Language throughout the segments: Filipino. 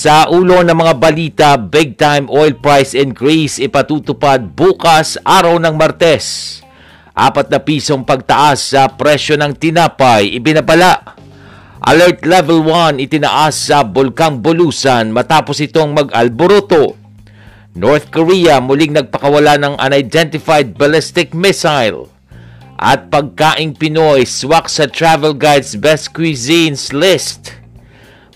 Sa ulo ng mga balita, big time oil price increase ipatutupad bukas araw ng Martes. Apat na pisong pagtaas sa presyo ng tinapay ibinabala. Alert level 1 itinaas sa Bulkang Bulusan matapos itong mag-alboroto. North Korea muling nagpakawala ng unidentified ballistic missile. At pagkaing Pinoy swak sa Travel Guide's Best Cuisines list.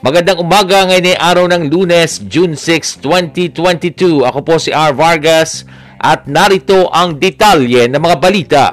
Magandang umaga ngayon ay araw ng lunes, June 6, 2022. Ako po si R. Vargas at narito ang detalye ng mga balita.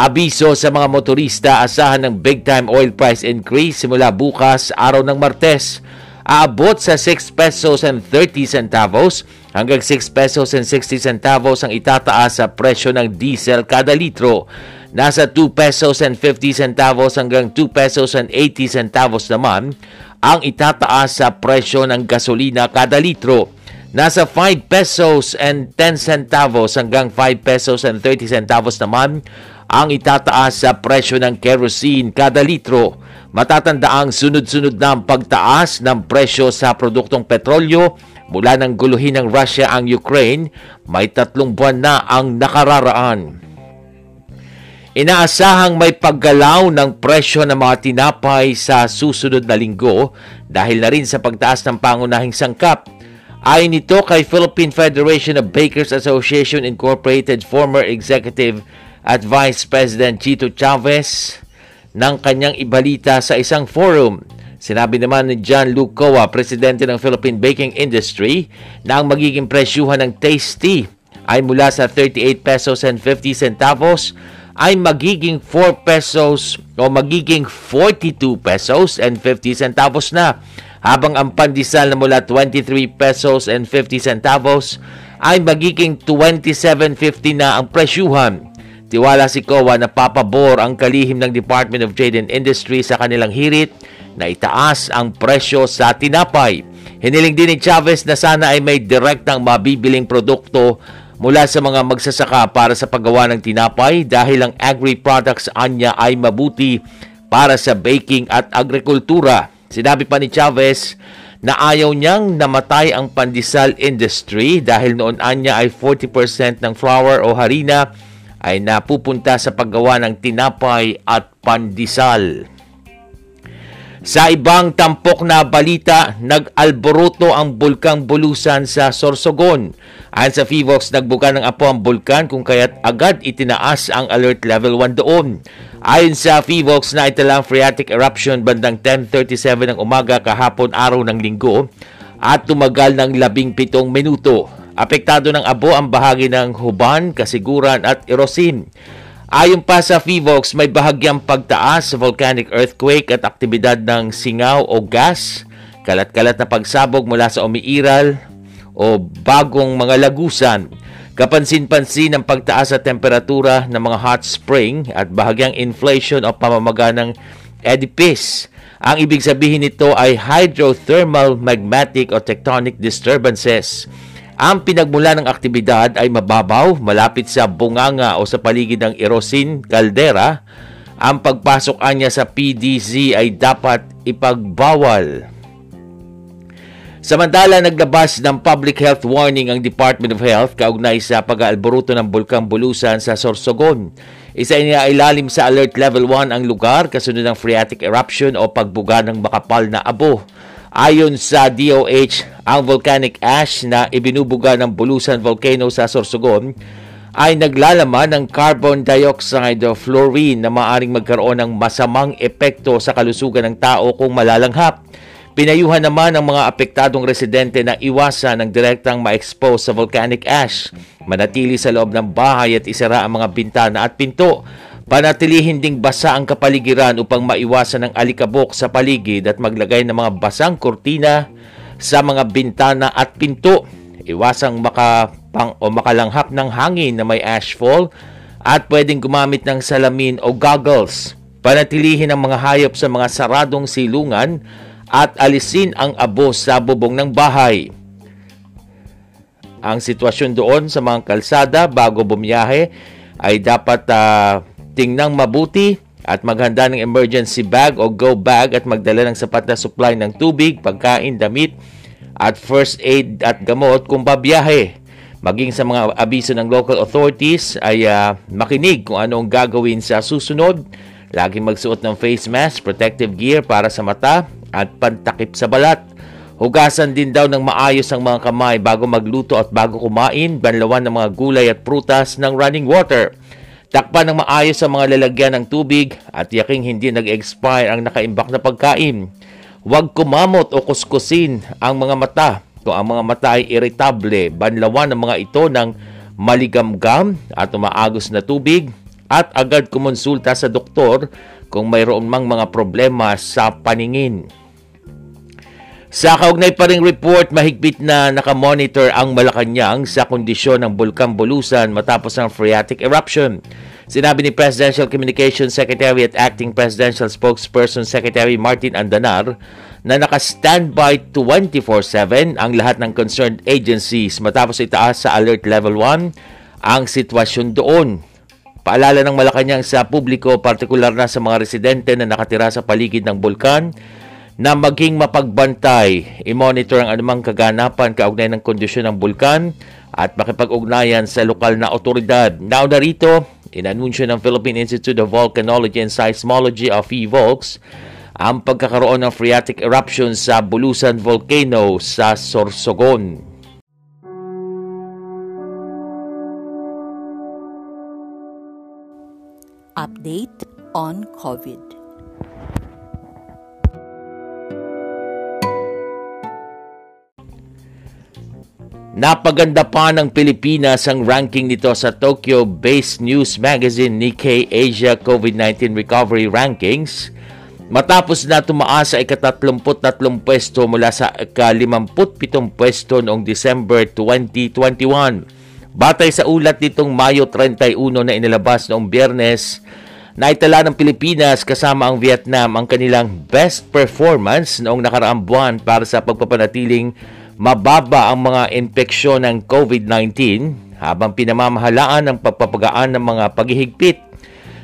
Abiso sa mga motorista, asahan ng big time oil price increase simula bukas, araw ng Martes. Aabot sa 6 pesos and 30 centavos hanggang 6 pesos and 60 centavos ang itataas sa presyo ng diesel kada litro. Nasa 2 pesos and 50 centavos hanggang 2 pesos and 80 centavos naman ang itataas sa presyo ng gasolina kada litro. Nasa 5 pesos and 10 centavos hanggang 5 pesos and 30 centavos naman ang itataas sa presyo ng kerosene kada litro. Matatandaang sunod-sunod na ang pagtaas ng presyo sa produktong petrolyo mula ng guluhin ng Russia ang Ukraine, may tatlong buwan na ang nakararaan. Inaasahang may paggalaw ng presyo ng mga tinapay sa susunod na linggo dahil na rin sa pagtaas ng pangunahing sangkap. Ayon nito kay Philippine Federation of Bakers Association Incorporated former executive at Vice President Chito Chavez ng kanyang ibalita sa isang forum. Sinabi naman ni John Lucoa, presidente ng Philippine Baking Industry, na ang magiging presyuhan ng tasty ay mula sa 38 pesos and 50 centavos ay magiging 4 pesos o magiging 42 pesos and 50 centavos na habang ang pandesal na mula 23 pesos and 50 centavos ay magiging 27.50 na ang presyuhan. Tiwala si Kowa na papabor ang kalihim ng Department of Trade and Industry sa kanilang hirit na itaas ang presyo sa tinapay. Hiniling din ni Chavez na sana ay may direktang mabibiling produkto mula sa mga magsasaka para sa paggawa ng tinapay dahil ang agri-products anya ay mabuti para sa baking at agrikultura. Sinabi pa ni Chavez na ayaw niyang namatay ang pandesal industry dahil noon anya ay 40% ng flour o harina ay napupunta sa paggawa ng tinapay at pandesal. Sa ibang tampok na balita, nag-alboroto ang bulkang Bulusan sa Sorsogon. Ayon sa FIVOX, nagbuka ng apo ang bulkan kung kaya't agad itinaas ang alert level 1 doon. Ayon sa FIVOX na italang phreatic eruption bandang 10.37 ng umaga kahapon araw ng linggo at tumagal ng 17 minuto. Apektado ng abo ang bahagi ng Huban, Kasiguran at Erosin. Ayon pa sa FIVOX, may bahagyang pagtaas sa volcanic earthquake at aktibidad ng singaw o gas, kalat-kalat na pagsabog mula sa umiiral o bagong mga lagusan. Kapansin-pansin ang pagtaas sa temperatura ng mga hot spring at bahagyang inflation o pamamaga ng Oedipus. Ang ibig sabihin nito ay hydrothermal magmatic o tectonic disturbances ang pinagmula ng aktibidad ay mababaw, malapit sa bunganga o sa paligid ng Erosin Caldera. Ang pagpasok niya sa PDZ ay dapat ipagbawal. Samantala, naglabas ng public health warning ang Department of Health kaugnay sa pag-aalboruto ng Bulkang Bulusan sa Sorsogon. Isa ilalim sa alert level 1 ang lugar kasunod ng phreatic eruption o pagbuga ng makapal na abo. Ayon sa DOH, ang volcanic ash na ibinubuga ng Bulusan Volcano sa Sorsogon ay naglalaman ng carbon dioxide o fluorine na maaring magkaroon ng masamang epekto sa kalusugan ng tao kung malalanghap. Pinayuhan naman ng mga apektadong residente na iwasan ng direktang ma-expose sa volcanic ash, manatili sa loob ng bahay at isara ang mga bintana at pinto Panatilihin ding basa ang kapaligiran upang maiwasan ang alikabok sa paligid at maglagay ng mga basang kurtina sa mga bintana at pinto. Iwasang makapang o makalanghap ng hangin na may ashfall at pwedeng gumamit ng salamin o goggles. Panatilihin ang mga hayop sa mga saradong silungan at alisin ang abo sa bubong ng bahay. Ang sitwasyon doon sa mga kalsada bago bumiyahe ay dapat uh, tingnang mabuti at maghanda ng emergency bag o go bag at magdala ng sapat na supply ng tubig, pagkain, damit at first aid at gamot kung babiyahe maging sa mga abiso ng local authorities ay uh, makinig kung ano ang gagawin sa susunod. Laging magsuot ng face mask, protective gear para sa mata at pantakip sa balat. Hugasan din daw ng maayos ang mga kamay bago magluto at bago kumain, banlawan ng mga gulay at prutas ng running water. Takpan ng maayos ang mga lalagyan ng tubig at yaking hindi nag-expire ang nakaimbak na pagkain. Huwag kumamot o kuskusin ang mga mata kung ang mga mata ay irritable, banlawan ng mga ito ng maligamgam at umaagos na tubig at agad kumonsulta sa doktor kung mayroon mang mga problema sa paningin. Sa kaugnay pa ring report, mahigpit na nakamonitor ang Malacanang sa kondisyon ng Bulkan Bulusan matapos ang phreatic eruption. Sinabi ni Presidential Communications Secretary at Acting Presidential Spokesperson Secretary Martin Andanar na naka-standby 24-7 ang lahat ng concerned agencies matapos itaas sa Alert Level 1 ang sitwasyon doon. Paalala ng Malacanang sa publiko, partikular na sa mga residente na nakatira sa paligid ng bulkan, na maging mapagbantay, i-monitor ang anumang kaganapan kaugnay ng kondisyon ng bulkan at makipag-ugnayan sa lokal na otoridad. Nauna rito, inanunsyo ng Philippine Institute of Volcanology and Seismology of EVOLCS ang pagkakaroon ng phreatic eruption sa Bulusan Volcano sa Sorsogon. Update on COVID. Napaganda pa ng Pilipinas ang ranking nito sa Tokyo-based news magazine Nikkei Asia COVID-19 Recovery Rankings Matapos na tumaas sa ika-33 pwesto mula sa ika-57 pwesto noong December 2021. Batay sa ulat nitong Mayo 31 na inilabas noong biyernes, naitala ng Pilipinas kasama ang Vietnam ang kanilang best performance noong nakaraang buwan para sa pagpapanatiling mababa ang mga infeksyon ng COVID-19 habang pinamamahalaan ng pagpapagaan ng mga paghihigpit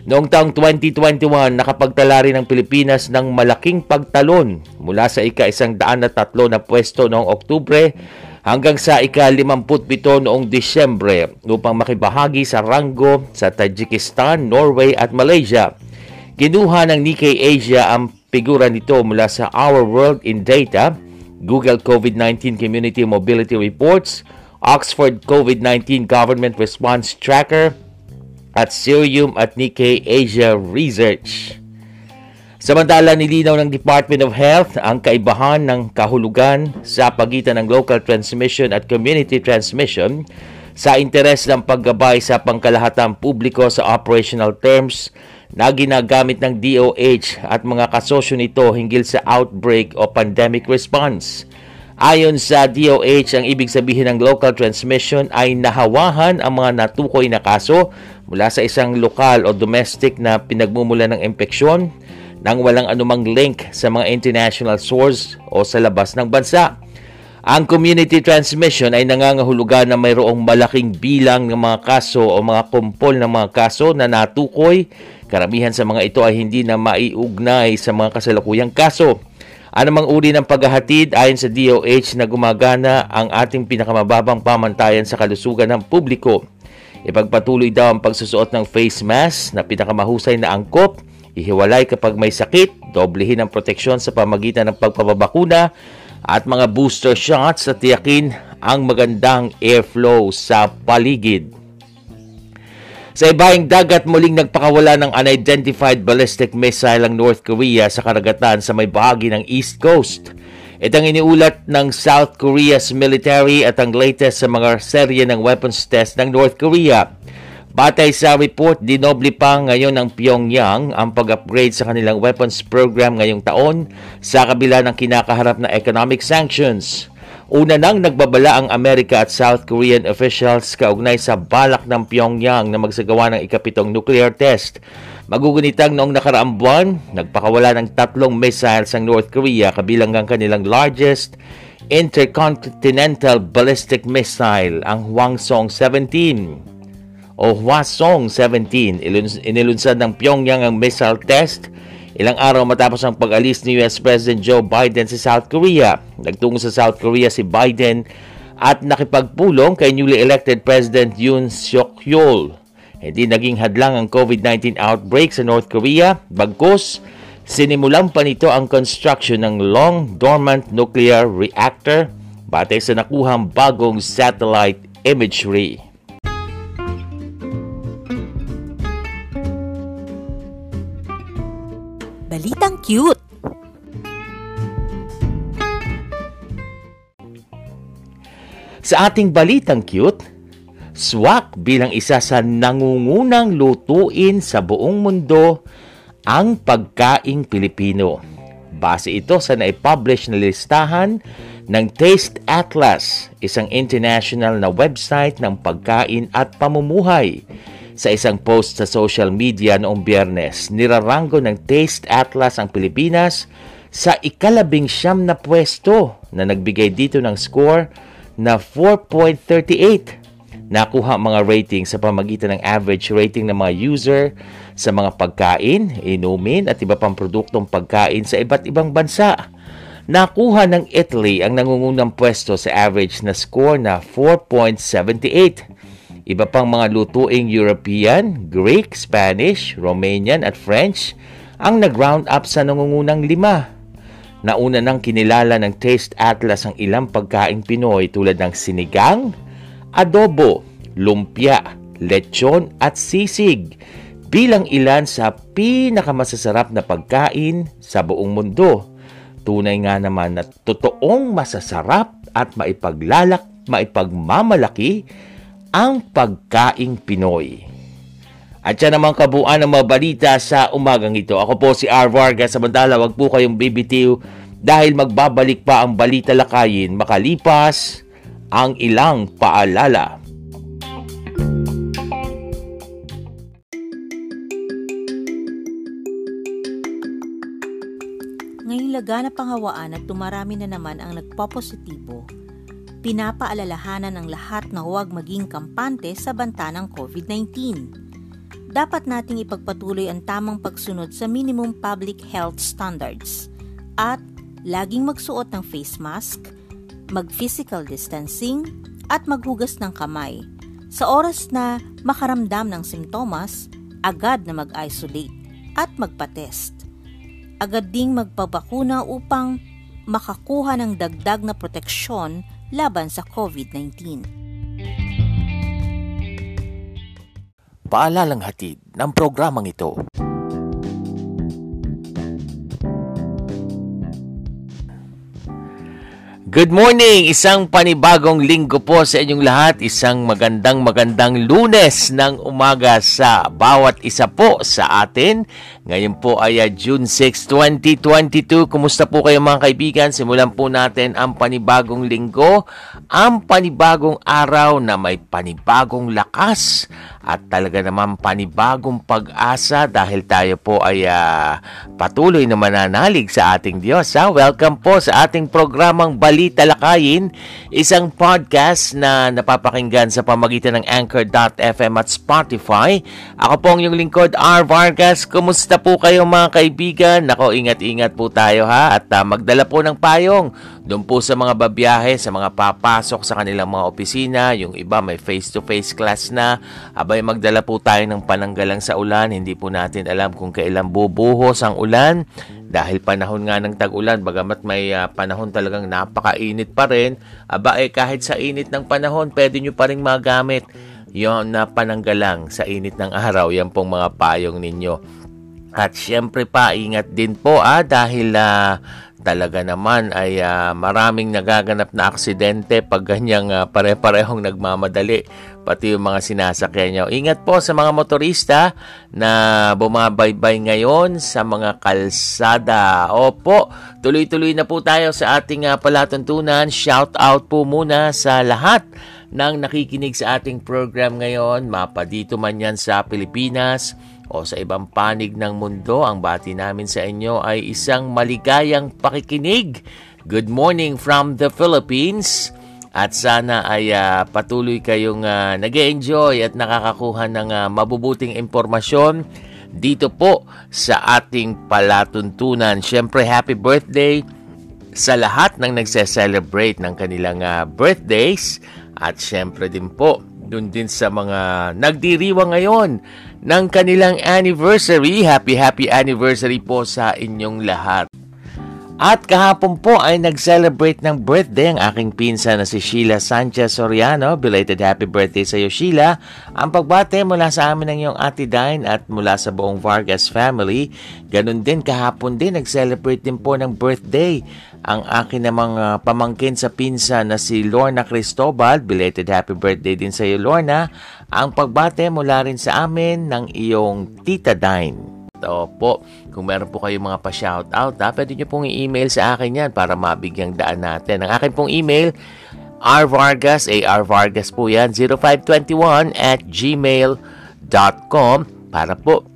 Noong taong 2021, nakapagtala rin ang Pilipinas ng malaking pagtalon mula sa ika-isang daan na tatlo na pwesto noong Oktubre hanggang sa ika-57 noong Disyembre upang makibahagi sa ranggo sa Tajikistan, Norway at Malaysia. Kinuha ng Nikkei Asia ang figura nito mula sa Our World in Data, Google COVID-19 Community Mobility Reports, Oxford COVID-19 Government Response Tracker, at Cerium at Nikkei Asia Research. Samantala, nilinaw ng Department of Health ang kaibahan ng kahulugan sa pagitan ng local transmission at community transmission sa interes ng paggabay sa pangkalahatang publiko sa operational terms na ginagamit ng DOH at mga kasosyo nito hinggil sa outbreak o pandemic response. Ayon sa DOH, ang ibig sabihin ng local transmission ay nahawahan ang mga natukoy na kaso mula sa isang lokal o domestic na pinagmumula ng impeksyon nang walang anumang link sa mga international source o sa labas ng bansa. Ang community transmission ay nangangahulugan na mayroong malaking bilang ng mga kaso o mga kumpol ng mga kaso na natukoy. Karamihan sa mga ito ay hindi na maiugnay sa mga kasalukuyang kaso. Anumang uri ng paghahatid ayon sa DOH na gumagana ang ating pinakamababang pamantayan sa kalusugan ng publiko. Ipagpatuloy daw ang pagsusuot ng face mask na pinakamahusay na angkop, ihiwalay kapag may sakit, doblehin ang proteksyon sa pamagitan ng pagpapabakuna at mga booster shots at tiyakin ang magandang airflow sa paligid. Sa ibaing dagat, muling nagpakawala ng unidentified ballistic missile ang North Korea sa karagatan sa may bahagi ng East Coast. Itang iniulat ng South Korea's military at ang latest sa mga serye ng weapons test ng North Korea. Batay sa report, dinoble pa ngayon ng Pyongyang ang pag-upgrade sa kanilang weapons program ngayong taon sa kabila ng kinakaharap na economic sanctions. Una nang nagbabala ang Amerika at South Korean officials kaugnay sa balak ng Pyongyang na magsagawa ng ikapitong nuclear test. Magugunitang noong nakaraang buwan, nagpakawala ng tatlong missiles ang North Korea kabilang ang kanilang largest intercontinental ballistic missile, ang Hwasong 17 o Hwasong 17. Inilunsad ng Pyongyang ang missile test ilang araw matapos ang pag-alis ni US President Joe Biden sa South Korea. Nagtungo sa South Korea si Biden at nakipagpulong kay newly elected President Yoon Suk Yeol. Hindi naging hadlang ang COVID-19 outbreak sa North Korea, bagkus sinimulan pa nito ang construction ng long dormant nuclear reactor batay sa nakuhang bagong satellite imagery. Cute! Sa ating balitang cute, swak bilang isa sa nangungunang lutuin sa buong mundo ang pagkaing Pilipino. Base ito sa naipublish na listahan ng Taste Atlas, isang international na website ng pagkain at pamumuhay sa isang post sa social media noong biyernes, nirarango ng Taste Atlas ang Pilipinas sa ikalabing siyam na pwesto na nagbigay dito ng score na 4.38. Nakuha mga rating sa pamagitan ng average rating ng mga user sa mga pagkain, inumin at iba pang produktong pagkain sa iba't ibang bansa. Nakuha ng Italy ang nangungunang pwesto sa average na score na 4.78 Iba pang mga lutuing European, Greek, Spanish, Romanian at French ang nag-round up sa nangungunang lima. Nauna nang kinilala ng Taste Atlas ang ilang pagkaing Pinoy tulad ng sinigang, adobo, lumpia, lechon at sisig bilang ilan sa pinakamasasarap na pagkain sa buong mundo. Tunay nga naman na totoong masasarap at maipaglalak, maipagmamalaki ang pagkaing Pinoy. At yan naman kabuuan ng mga balita sa umagang ito. Ako po si R. Vargas. Samantala, wag po kayong bibitiw dahil magbabalik pa ang balita lakayin makalipas ang ilang paalala. Ngayong laganap ang hawaan at tumarami na naman ang nagpopositibo pinapaalalahanan ng lahat na huwag maging kampante sa banta ng COVID-19. Dapat nating ipagpatuloy ang tamang pagsunod sa minimum public health standards at laging magsuot ng face mask, mag-physical distancing, at maghugas ng kamay. Sa oras na makaramdam ng simptomas, agad na mag-isolate at magpa-test. Agad ding magpabakuna upang makakuha ng dagdag na proteksyon laban sa COVID-19. Paalalang hatid ng programang ito. Good morning! Isang panibagong linggo po sa inyong lahat. Isang magandang magandang lunes ng umaga sa bawat isa po sa atin. Ngayon po ay uh, June 6, 2022. Kumusta po kayo mga kaibigan? Simulan po natin ang panibagong linggo. Ang panibagong araw na may panibagong lakas at talaga naman panibagong pag-asa dahil tayo po ay uh, patuloy na mananalig sa ating Diyos. Ha? Welcome po sa ating programang Balita Lakayin, isang podcast na napapakinggan sa pamagitan ng Anchor.fm at Spotify. Ako po ang inyong lingkod, R. Vargas. Kumusta po kayo mga kaibigan? Nako, ingat-ingat po tayo ha at uh, magdala po ng payong doon po sa mga babiyahe, sa mga papasok sa kanilang mga opisina, yung iba may face-to-face class na, abay magdala po tayo ng pananggalang sa ulan, hindi po natin alam kung kailan bubuhos ang ulan, dahil panahon nga ng tag-ulan, bagamat may uh, panahon talagang napakainit pa rin, aba eh kahit sa init ng panahon, pwede nyo pa rin magamit yon na pananggalang sa init ng araw, yan pong mga payong ninyo. At syempre pa, ingat din po ah, dahil uh, talaga naman ay uh, maraming nagaganap na aksidente pag ganyang uh, pare-parehong nagmamadali pati yung mga sinasakyan nyo. Ingat po sa mga motorista na bumabaybay ngayon sa mga kalsada. Opo, tuloy-tuloy na po tayo sa ating uh, palatuntunan. Shout out po muna sa lahat ng nakikinig sa ating program ngayon. Mapa dito man yan sa Pilipinas, o sa ibang panig ng mundo, ang bati namin sa inyo ay isang maligayang pakikinig. Good morning from the Philippines. At sana ay uh, patuloy kayong uh, nag enjoy at nakakakuha ng uh, mabubuting impormasyon dito po sa ating palatuntunan. Siyempre, happy birthday sa lahat ng nagse-celebrate ng kanilang uh, birthdays. At siyempre din po, dun din sa mga nagdiriwa ngayon ng kanilang anniversary. Happy, happy anniversary po sa inyong lahat. At kahapon po ay nag-celebrate ng birthday ang aking pinsa na si Sheila Sanchez Soriano. Belated happy birthday sa iyo Sheila. Ang pagbate mula sa amin ng iyong ate Dine at mula sa buong Vargas family. Ganon din kahapon din nag-celebrate din po ng birthday ang akin namang uh, pamangkin sa pinsa na si Lorna Cristobal. Belated happy birthday din sa iyo Lorna. Ang pagbate mula rin sa amin ng iyong tita Dine. Opo, kung meron po kayong mga pa-shoutout, ha, pwede nyo pong i-email sa akin yan para mabigyang daan natin. Ang akin pong email, rvargas, arvargas po yan, 0521 at gmail.com para po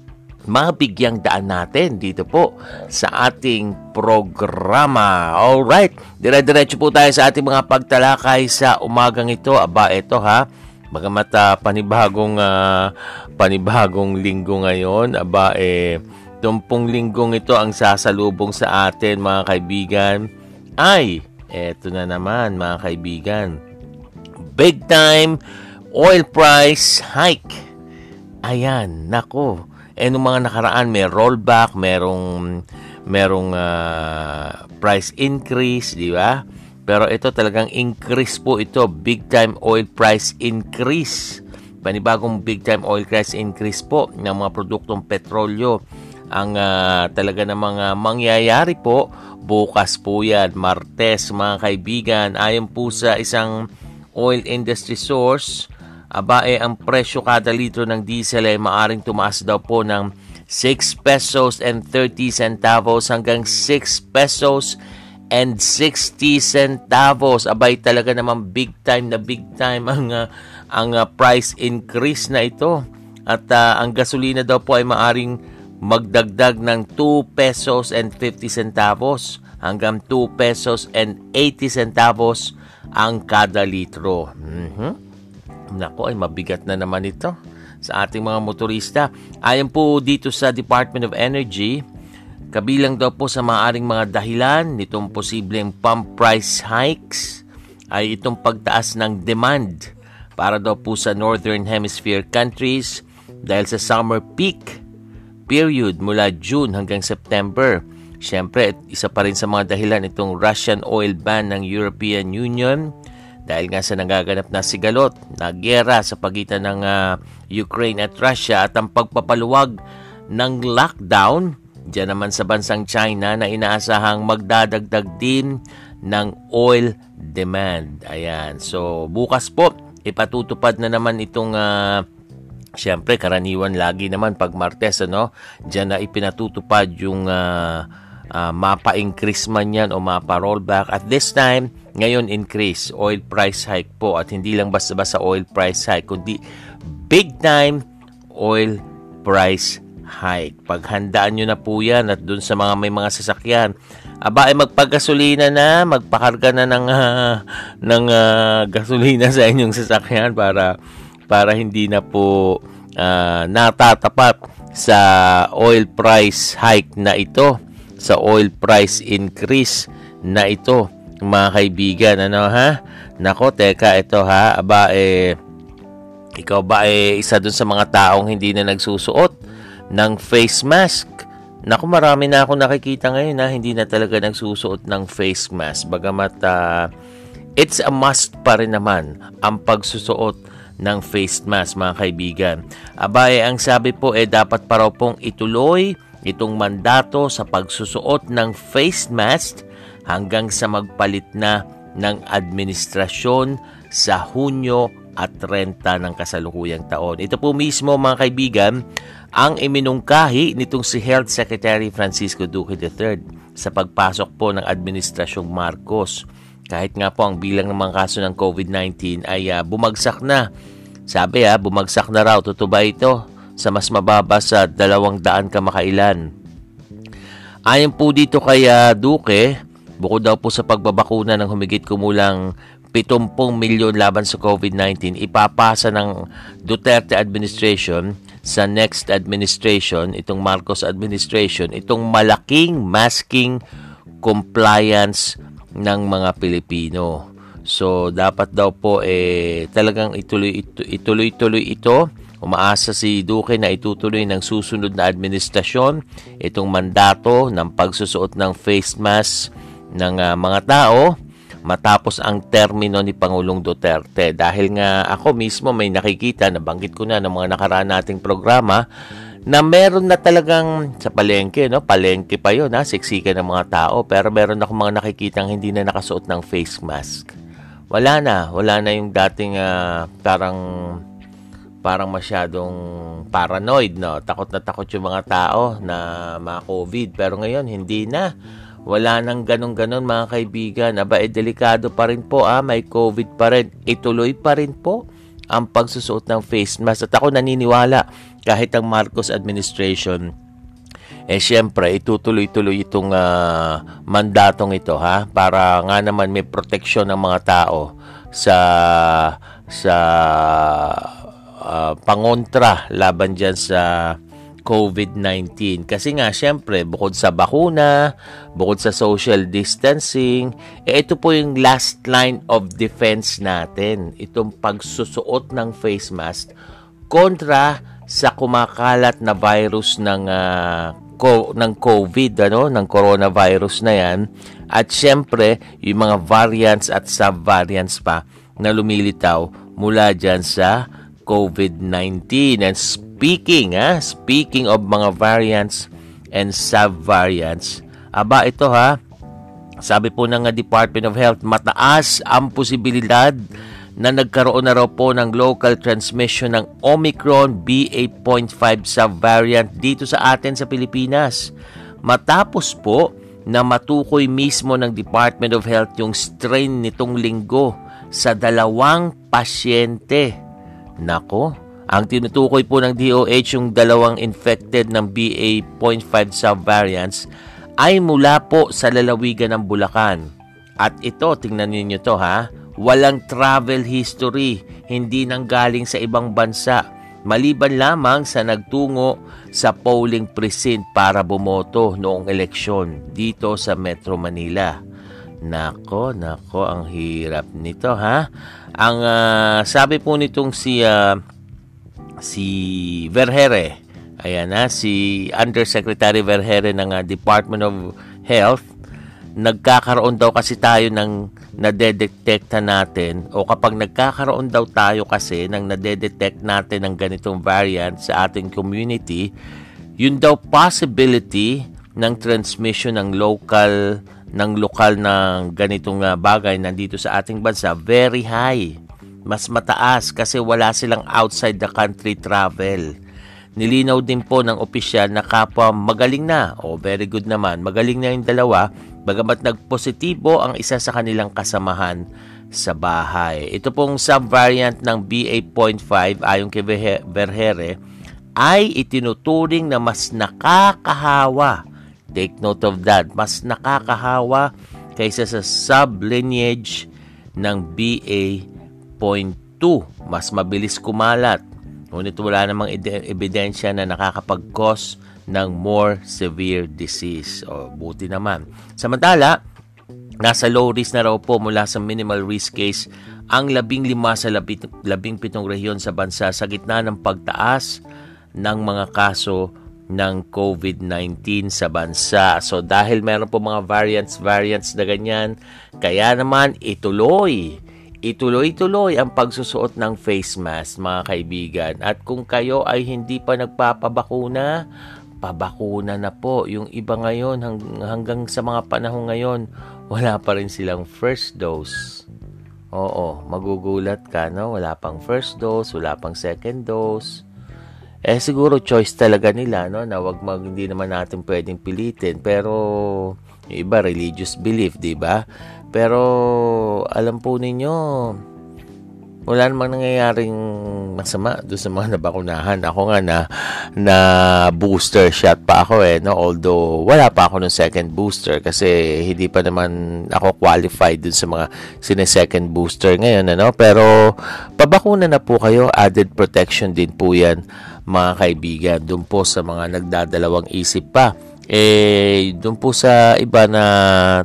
mabigyang daan natin dito po sa ating programa. Alright, dire-diretso po tayo sa ating mga pagtalakay sa umagang ito. Aba, ito ha, Bagamat uh, panibagong uh, panibagong linggo ngayon, aba eh tumpong linggong ito ang sasalubong sa atin mga kaibigan. Ay, eto na naman mga kaibigan. Big time oil price hike. Ayan, nako. Eh nung mga nakaraan may rollback, merong merong uh, price increase, di ba? Pero ito talagang increase po ito, big time oil price increase. Panibagong big time oil price increase po ng mga produktong petrolyo. Ang uh, talaga ng mga mangyayari po bukas po yan, Martes mga kaibigan. Ayon po sa isang oil industry source, aba eh, ang presyo kada litro ng diesel ay maaring tumaas daw po ng 6 pesos and 30 centavos hanggang 6 pesos and 60 centavos. Abay talaga naman big time na big time ang uh, ang uh, price increase na ito. At uh, ang gasolina daw po ay maaring magdagdag ng 2 pesos and 50 centavos hanggang 2 pesos and 80 centavos ang kada litro. Mm-hmm. Nako ay mabigat na naman ito sa ating mga motorista. Ayon po dito sa Department of Energy, Kabilang daw po sa maaring mga dahilan nitong posibleng pump price hikes ay itong pagtaas ng demand para daw po sa Northern Hemisphere countries dahil sa summer peak period mula June hanggang September. Siyempre, isa pa rin sa mga dahilan itong Russian oil ban ng European Union dahil nga sa nagaganap na sigalot na gera sa pagitan ng uh, Ukraine at Russia at ang pagpapaluwag ng lockdown Diyan naman sa bansang China na inaasahang magdadagdag din ng oil demand. Ayan. So, bukas po, ipatutupad na naman itong uh, Siyempre, karaniwan lagi naman pag Martes, ano, diyan na ipinatutupad yung uh, uh, mapa-increase man yan o mapa-rollback. At this time, ngayon increase, oil price hike po. At hindi lang basta-basta oil price hike, kundi big time oil price hike. Paghandaan nyo na po yan at dun sa mga may mga sasakyan. Aba ay magpagasolina na, magpakarga na ng, uh, ng uh, gasolina sa inyong sasakyan para para hindi na po uh, natatapat sa oil price hike na ito, sa oil price increase na ito, mga kaibigan. Ano ha? Nako, teka, ito ha. Aba eh, ikaw ba eh isa dun sa mga taong hindi na nagsusuot ng face mask. Naku, marami na ako nakikita ngayon na hindi na talaga nagsusuot ng face mask. Bagamat uh, it's a must pa rin naman ang pagsusuot ng face mask mga kaibigan. Abay, ang sabi po eh dapat pa raw pong ituloy itong mandato sa pagsusuot ng face mask hanggang sa magpalit na ng administrasyon sa Hunyo at 30 ng kasalukuyang taon. Ito po mismo mga kaibigan ang iminungkahi nitong si Health Secretary Francisco Duque III sa pagpasok po ng Administrasyong Marcos. Kahit nga po ang bilang ng mga kaso ng COVID-19 ay uh, bumagsak na. Sabi ha, ah, bumagsak na raw. Totoo ba ito? Sa mas mababa sa dalawang daan kamakailan. Ayon po dito kay uh, Duque, bukod daw po sa pagbabakuna ng humigit kumulang 70 milyon laban sa COVID-19, ipapasa ng Duterte administration sa next administration, itong Marcos administration, itong malaking masking compliance ng mga Pilipino. So dapat daw po eh talagang ituloy ituloy-tuloy ito. Umaasa si Duque na itutuloy ng susunod na administrasyon itong mandato ng pagsusuot ng face mask ng uh, mga tao matapos ang termino ni Pangulong Duterte. Dahil nga ako mismo may nakikita, nabanggit ko na ng mga nakaraan nating programa, na meron na talagang sa palengke, no? Palengke pa yun, ha? Siksikan ng mga tao. Pero meron ako mga nakikitang hindi na nakasuot ng face mask. Wala na. Wala na yung dating uh, parang parang masyadong paranoid, no? Takot na takot yung mga tao na ma-COVID. Pero ngayon, hindi na. Wala nang ganun-ganun mga kaibigan. Aba, eh, delikado pa rin po, ah. May COVID pa rin. Ituloy pa rin po ang pagsusuot ng face mask. At ako naniniwala kahit ang Marcos administration eh siyempre itutuloy-tuloy itong uh, mandatong ito ha para nga naman may proteksyon ng mga tao sa sa uh, pangontra laban diyan sa COVID-19 kasi nga siyempre bukod sa bakuna, bukod sa social distancing, eh ito po yung last line of defense natin, itong pagsusuot ng face mask kontra sa kumakalat na virus ng uh, ko, ng COVID ano ng coronavirus na yan. At syempre yung mga variants at sub-variants pa na lumilitaw mula diyan sa COVID-19 and speaking ha speaking of mga variants and sub-variants aba ito ha sabi po ng Department of Health mataas ang posibilidad na nagkaroon na raw po ng local transmission ng Omicron BA.5 subvariant dito sa atin sa Pilipinas. Matapos po na matukoy mismo ng Department of Health yung strain nitong linggo sa dalawang pasyente. Nako, ang tinutukoy po ng DOH yung dalawang infected ng BA.5 subvariants ay mula po sa lalawigan ng Bulacan. At ito, tingnan niyo to ha, Walang travel history, hindi nang galing sa ibang bansa, maliban lamang sa nagtungo sa polling precinct para bumoto noong eleksyon dito sa Metro Manila. Nako, nako, ang hirap nito ha. Ang uh, sabi po nitong si uh, si Vergere, ayan na, si Undersecretary Vergere ng uh, Department of Health, nagkakaroon daw kasi tayo ng nadedetekta natin o kapag nagkakaroon daw tayo kasi ng nadedetect natin ng ganitong variant sa ating community, yun daw possibility ng transmission ng local ng lokal ng ganitong uh, bagay nandito sa ating bansa. Very high. Mas mataas kasi wala silang outside the country travel. Nilinaw din po ng opisyal na kapwa magaling na o very good naman, magaling na yung dalawa bagamat nagpositibo ang isa sa kanilang kasamahan sa bahay. Ito pong subvariant ng BA.5 ayon kay Verhere ay itinuturing na mas nakakahawa. Take note of that. Mas nakakahawa kaysa sa sublineage ng BA.2. Mas mabilis kumalat. Ngunit wala namang ebidensya na nakakapag-cause ng more severe disease. O, buti naman. Samantala, nasa low risk na raw po mula sa minimal risk case ang labing lima sa labing pitong rehiyon sa bansa sa gitna ng pagtaas ng mga kaso ng COVID-19 sa bansa. So dahil meron po mga variants, variants na ganyan, kaya naman ituloy Ituloy-tuloy ang pagsusuot ng face mask mga kaibigan at kung kayo ay hindi pa nagpapabakuna, pabakuna na po. Yung iba ngayon hang, hanggang sa mga panahon ngayon, wala pa rin silang first dose. Oo, magugulat ka, no? Wala pang first dose, wala pang second dose. Eh, siguro choice talaga nila, no? Na wag mag, hindi naman natin pwedeng pilitin. Pero, yung iba, religious belief, di ba? Pero, alam po ninyo, wala namang nangyayaring masama doon sa mga nabakunahan. Ako nga na, na booster shot pa ako eh. No? Although wala pa ako ng second booster kasi hindi pa naman ako qualified dun sa mga sine-second booster ngayon. Ano? Pero pabakuna na po kayo. Added protection din po yan mga kaibigan. Doon po sa mga nagdadalawang isip pa. Eh, doon po sa iba na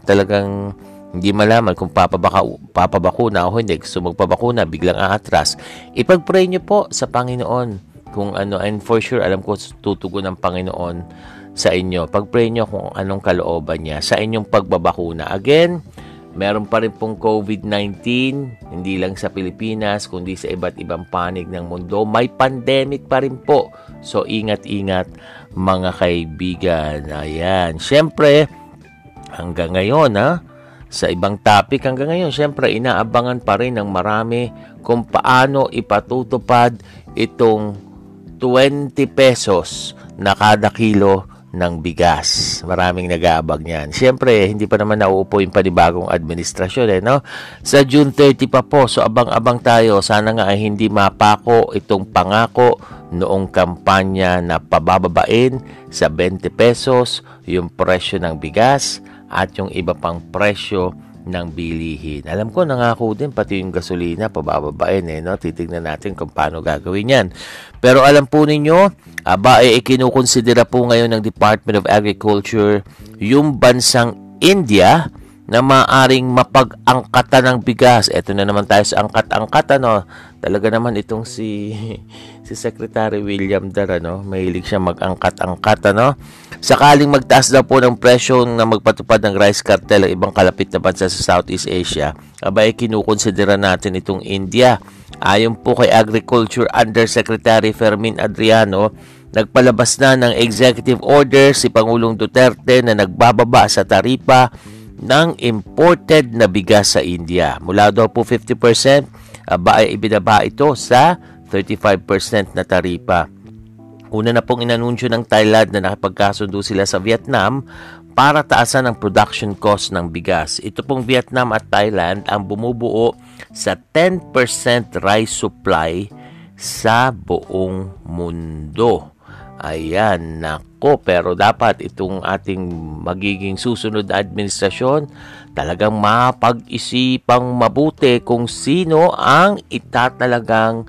talagang hindi malaman kung papabaka, papabakuna o hindi. Gusto magpabakuna, biglang aatras. Ipag-pray nyo po sa Panginoon kung ano, and for sure, alam ko tutugon ng Panginoon sa inyo. Pag-pray nyo kung anong kalooban niya sa inyong pagbabakuna. Again, meron pa rin pong COVID-19, hindi lang sa Pilipinas, kundi sa iba't ibang panig ng mundo. May pandemic pa rin po. So, ingat-ingat mga kaibigan. Ayan. Siyempre, hanggang ngayon, ha, sa ibang topic hanggang ngayon, syempre inaabangan pa rin ng marami kung paano ipatutupad itong 20 pesos na kada kilo ng bigas. Maraming nag-aabag niyan. Siyempre, hindi pa naman nauupo yung panibagong administrasyon eh, no? Sa June 30 pa po, so abang-abang tayo. Sana nga ay hindi mapako itong pangako noong kampanya na pabababain sa 20 pesos yung presyo ng bigas at yung iba pang presyo ng bilihin. Alam ko, nangako din pati yung gasolina, pabababain eh, no? Titignan natin kung paano gagawin yan. Pero alam po ninyo, aba, eh, ikinukonsidera po ngayon ng Department of Agriculture yung bansang India na maaring mapag-angkatan ng bigas. Ito na naman tayo sa angkat-angkat, ano? Talaga naman itong si si Secretary William Dar, ano? Mahilig siya mag-angkat-angkat, ano? Sakaling magtaas daw po ng presyo na magpatupad ng rice cartel ang ibang kalapit na bansa sa Southeast Asia, abay kinukonsidera natin itong India. Ayon po kay Agriculture Undersecretary Fermin Adriano, nagpalabas na ng executive order si Pangulong Duterte na nagbababa sa taripa ng imported na bigas sa India. Mula daw po 50%, aba ay ibinaba ito sa 35% na taripa. Una na pong inanunsyo ng Thailand na nakipagkasundo sila sa Vietnam para taasan ang production cost ng bigas. Ito pong Vietnam at Thailand ang bumubuo sa 10% rice supply sa buong mundo. Ayan, nako. Pero dapat itong ating magiging susunod na administrasyon talagang mapag-isipang mabuti kung sino ang itatalagang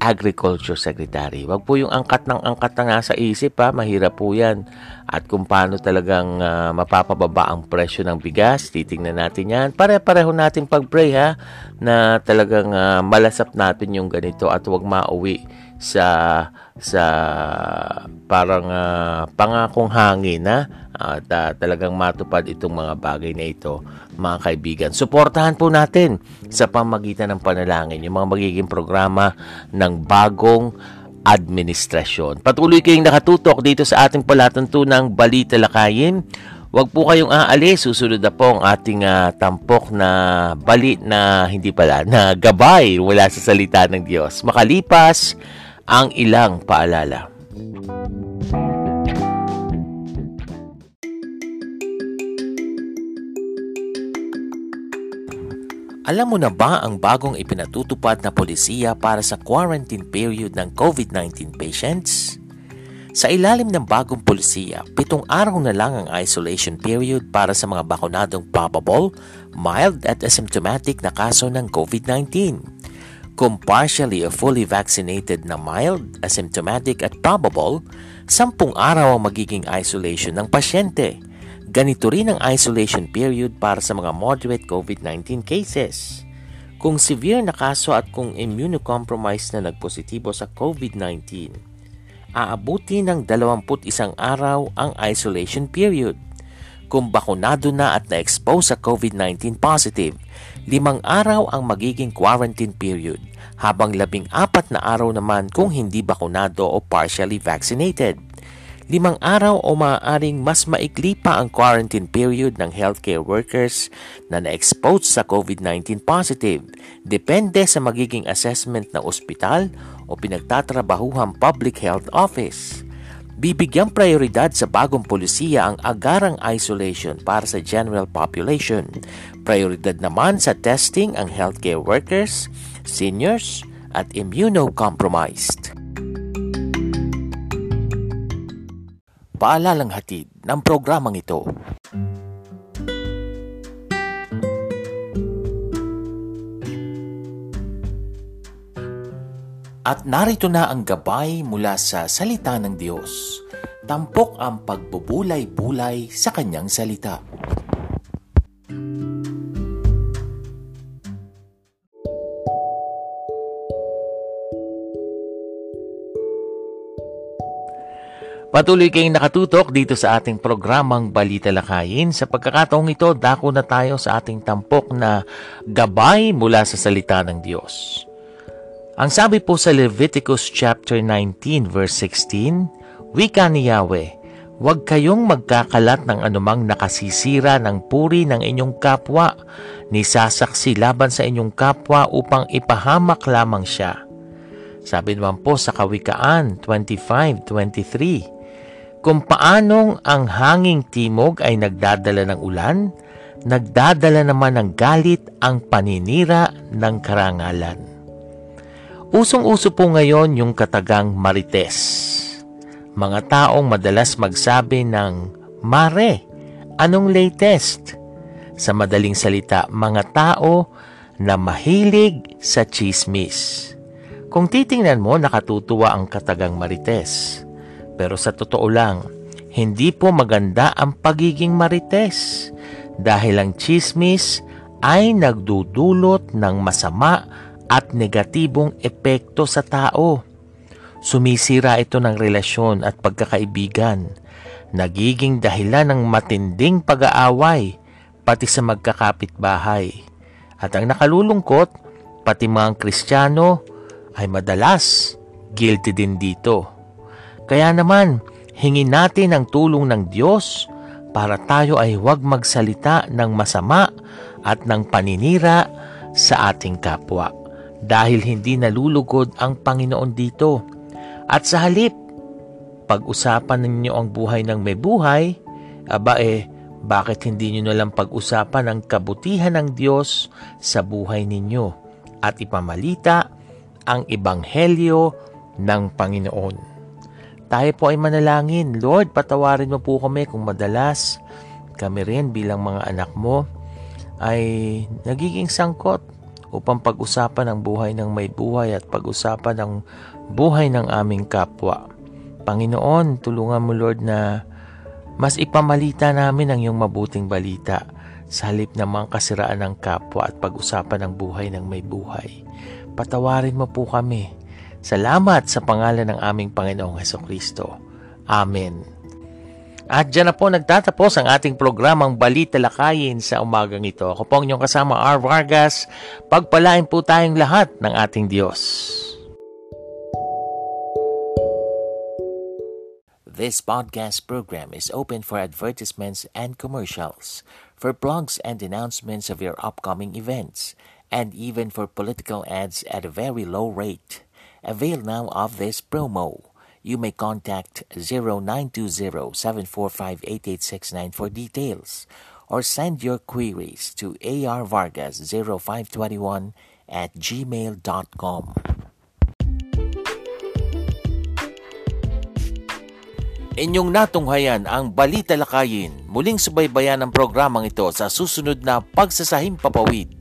Agriculture Secretary. Wag po yung angkat ng angkat na nga sa isip ha, mahirap po yan. At kung paano talagang uh, mapapababa ang presyo ng bigas, titingnan natin yan. Pare-pareho natin pag-pray ha, na talagang uh, malasap natin yung ganito at wag mauwi sa sa parang uh, pangakong hangin na at uh, talagang matupad itong mga bagay na ito mga kaibigan. Suportahan po natin sa pamagitan ng panalangin yung mga magiging programa ng bagong administrasyon. Patuloy kayong nakatutok dito sa ating palatuntunang Balita Lakayin. Huwag po kayong aalis. Susunod na po ang ating uh, tampok na bali na hindi pala, na gabay wala sa salita ng Diyos. Makalipas ang ilang paalala. Alam mo na ba ang bagong ipinatutupad na polisiya para sa quarantine period ng COVID-19 patients? Sa ilalim ng bagong polisiya, pitong araw na lang ang isolation period para sa mga bakunadong probable, mild at asymptomatic na kaso ng COVID-19. Kung partially or fully vaccinated na mild, asymptomatic at probable, sampung araw ang magiging isolation ng pasyente. Ganito rin ang isolation period para sa mga moderate COVID-19 cases. Kung severe na kaso at kung immunocompromised na nagpositibo sa COVID-19, aabuti ng 21 araw ang isolation period. Kung bakunado na at na-expose sa COVID-19 positive, limang araw ang magiging quarantine period habang labing apat na araw naman kung hindi bakunado o partially vaccinated. limang araw o maaaring mas maikli pa ang quarantine period ng healthcare workers na na-expose sa COVID-19 positive. Depende sa magiging assessment ng ospital o pinagtatrabahuhang public health office. Bibigyang prioridad sa bagong polisiya ang agarang isolation para sa general population. Prioridad naman sa testing ang healthcare workers, seniors, at immunocompromised. paalalang hatid ng programang ito. At narito na ang gabay mula sa salita ng Diyos. Tampok ang pagbubulay-bulay sa kanyang salita. Patuloy kayong nakatutok dito sa ating programang Balita Lakayin. Sa pagkakataong ito, dako na tayo sa ating tampok na gabay mula sa salita ng Diyos. Ang sabi po sa Leviticus chapter 19 verse 16, Wika ni Yahweh, Huwag kayong magkakalat ng anumang nakasisira ng puri ng inyong kapwa, ni sasaksi laban sa inyong kapwa upang ipahamak lamang siya. Sabi naman po sa Kawikaan 25.23, kung paanong ang hanging timog ay nagdadala ng ulan, nagdadala naman ng galit ang paninira ng karangalan. Usong-uso po ngayon yung katagang marites. Mga taong madalas magsabi ng Mare, anong latest? Sa madaling salita, mga tao na mahilig sa chismis. Kung titingnan mo, nakatutuwa ang katagang marites. Pero sa totoo lang, hindi po maganda ang pagiging marites dahil ang chismis ay nagdudulot ng masama at negatibong epekto sa tao. Sumisira ito ng relasyon at pagkakaibigan. Nagiging dahilan ng matinding pag-aaway pati sa magkakapitbahay. At ang nakalulungkot, pati mga Kristiyano ay madalas guilty din dito. Kaya naman, hingin natin ang tulong ng Diyos para tayo ay huwag magsalita ng masama at ng paninira sa ating kapwa dahil hindi nalulugod ang Panginoon dito. At sa halip, pag-usapan ninyo ang buhay ng may buhay, aba eh, bakit hindi nyo nalang pag-usapan ang kabutihan ng Diyos sa buhay ninyo at ipamalita ang Ebanghelyo ng Panginoon? Tayo po ay manalangin. Lord, patawarin mo po kami kung madalas kami rin bilang mga anak mo ay nagiging sangkot upang pag-usapan ang buhay ng may buhay at pag-usapan ang buhay ng aming kapwa. Panginoon, tulungan mo Lord na mas ipamalita namin ang iyong mabuting balita sa halip ng mga kasiraan ng kapwa at pag-usapan ang buhay ng may buhay. Patawarin mo po kami Salamat sa pangalan ng aming Panginoong Heso Kristo. Amen. At dyan na po nagtatapos ang ating programang Balita Lakayin sa umagang ito. Ako po ang inyong kasama, R. Vargas. Pagpalain po tayong lahat ng ating Diyos. This podcast program is open for advertisements and commercials, for blogs and announcements of your upcoming events, and even for political ads at a very low rate. Avail now of this promo. You may contact 0920-745-8869 for details or send your queries to arvargas0521 at gmail.com. Inyong natunghayan ang Balita Lakayin. Muling subaybayan ang programang ito sa susunod na Pagsasahim Papawid